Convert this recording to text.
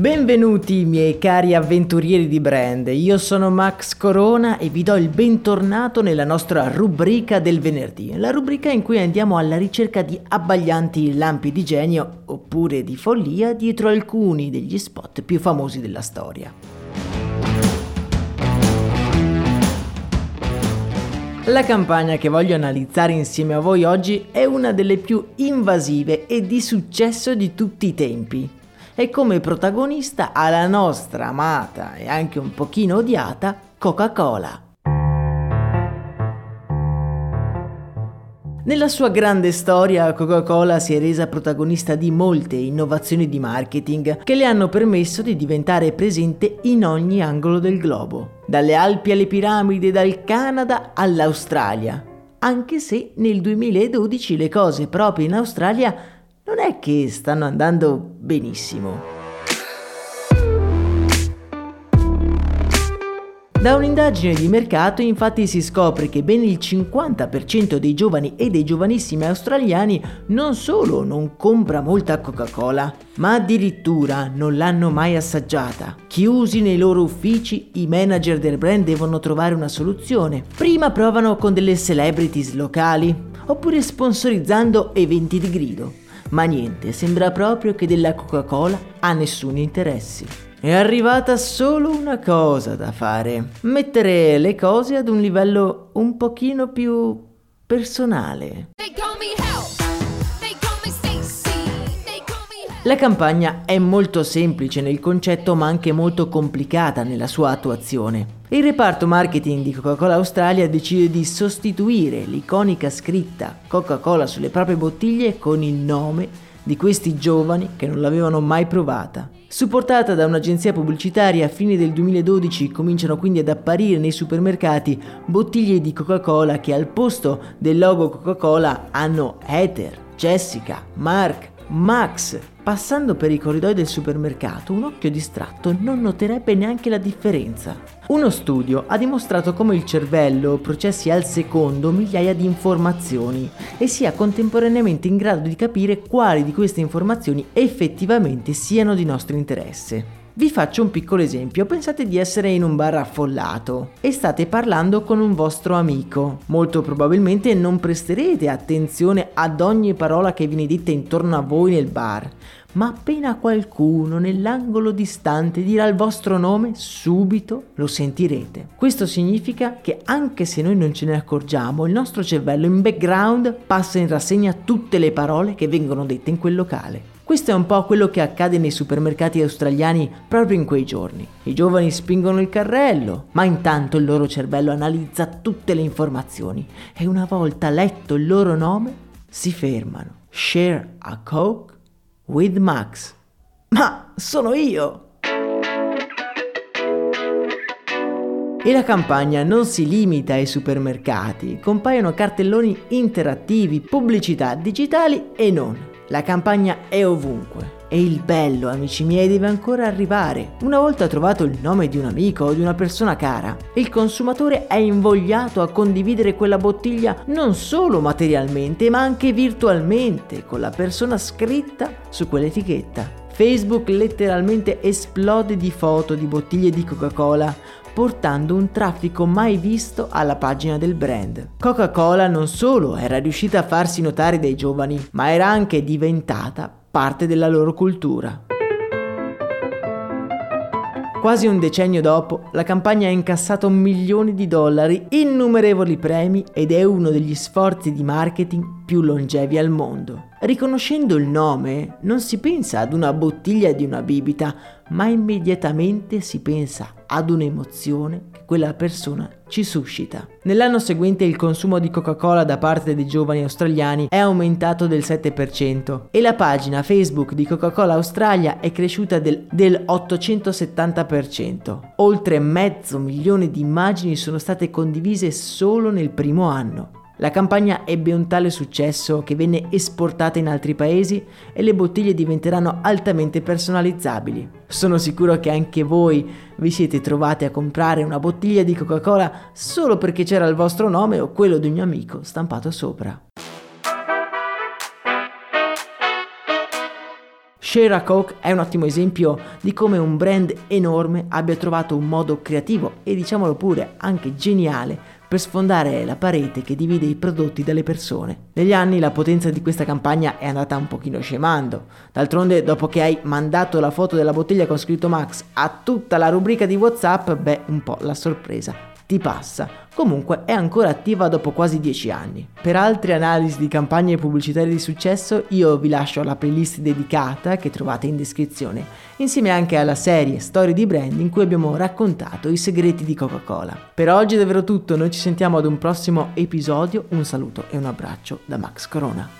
Benvenuti miei cari avventurieri di brand, io sono Max Corona e vi do il bentornato nella nostra rubrica del venerdì, la rubrica in cui andiamo alla ricerca di abbaglianti lampi di genio oppure di follia dietro alcuni degli spot più famosi della storia. La campagna che voglio analizzare insieme a voi oggi è una delle più invasive e di successo di tutti i tempi e come protagonista ha la nostra amata e anche un pochino odiata Coca-Cola. Nella sua grande storia Coca-Cola si è resa protagonista di molte innovazioni di marketing che le hanno permesso di diventare presente in ogni angolo del globo, dalle Alpi alle piramidi, dal Canada all'Australia. Anche se nel 2012 le cose proprio in Australia non è che stanno andando benissimo. Da un'indagine di mercato infatti si scopre che ben il 50% dei giovani e dei giovanissimi australiani non solo non compra molta Coca-Cola, ma addirittura non l'hanno mai assaggiata. Chiusi nei loro uffici, i manager del brand devono trovare una soluzione. Prima provano con delle celebrities locali, oppure sponsorizzando eventi di grido. Ma niente, sembra proprio che della Coca-Cola ha nessun interesse. È arrivata solo una cosa da fare, mettere le cose ad un livello un pochino più personale. La campagna è molto semplice nel concetto ma anche molto complicata nella sua attuazione. Il reparto marketing di Coca-Cola Australia decide di sostituire l'iconica scritta Coca-Cola sulle proprie bottiglie con il nome di questi giovani che non l'avevano mai provata. Supportata da un'agenzia pubblicitaria a fine del 2012 cominciano quindi ad apparire nei supermercati bottiglie di Coca-Cola che al posto del logo Coca-Cola hanno Heather, Jessica, Mark, Max, passando per i corridoi del supermercato, un occhio distratto non noterebbe neanche la differenza. Uno studio ha dimostrato come il cervello processi al secondo migliaia di informazioni e sia contemporaneamente in grado di capire quali di queste informazioni effettivamente siano di nostro interesse. Vi faccio un piccolo esempio, pensate di essere in un bar affollato e state parlando con un vostro amico. Molto probabilmente non presterete attenzione ad ogni parola che viene detta intorno a voi nel bar, ma appena qualcuno nell'angolo distante dirà il vostro nome, subito lo sentirete. Questo significa che anche se noi non ce ne accorgiamo, il nostro cervello in background passa in rassegna tutte le parole che vengono dette in quel locale. Questo è un po' quello che accade nei supermercati australiani proprio in quei giorni. I giovani spingono il carrello, ma intanto il loro cervello analizza tutte le informazioni e una volta letto il loro nome si fermano. Share a Coke with Max. Ma sono io! E la campagna non si limita ai supermercati, compaiono cartelloni interattivi, pubblicità digitali e non. La campagna è ovunque. E il bello, amici miei, deve ancora arrivare. Una volta trovato il nome di un amico o di una persona cara, il consumatore è invogliato a condividere quella bottiglia non solo materialmente, ma anche virtualmente, con la persona scritta su quell'etichetta. Facebook letteralmente esplode di foto di bottiglie di Coca-Cola portando un traffico mai visto alla pagina del brand. Coca-Cola non solo era riuscita a farsi notare dai giovani, ma era anche diventata parte della loro cultura. Quasi un decennio dopo, la campagna ha incassato milioni di dollari, innumerevoli premi ed è uno degli sforzi di marketing più longevi al mondo. Riconoscendo il nome non si pensa ad una bottiglia di una bibita, ma immediatamente si pensa ad un'emozione che quella persona ci suscita. Nell'anno seguente il consumo di Coca-Cola da parte dei giovani australiani è aumentato del 7% e la pagina Facebook di Coca-Cola Australia è cresciuta del, del 870%. Oltre mezzo milione di immagini sono state condivise solo nel primo anno. La campagna ebbe un tale successo che venne esportata in altri paesi e le bottiglie diventeranno altamente personalizzabili. Sono sicuro che anche voi vi siete trovati a comprare una bottiglia di Coca-Cola solo perché c'era il vostro nome o quello di un mio amico stampato sopra. Share a Coke è un ottimo esempio di come un brand enorme abbia trovato un modo creativo e diciamolo pure anche geniale per sfondare la parete che divide i prodotti dalle persone. Negli anni la potenza di questa campagna è andata un pochino scemando. D'altronde, dopo che hai mandato la foto della bottiglia con scritto Max a tutta la rubrica di WhatsApp, beh, un po' la sorpresa ti passa. Comunque è ancora attiva dopo quasi 10 anni. Per altre analisi di campagne pubblicitarie di successo io vi lascio la playlist dedicata che trovate in descrizione, insieme anche alla serie Storie di Brand in cui abbiamo raccontato i segreti di Coca-Cola. Per oggi è davvero tutto, noi ci sentiamo ad un prossimo episodio, un saluto e un abbraccio da Max Corona.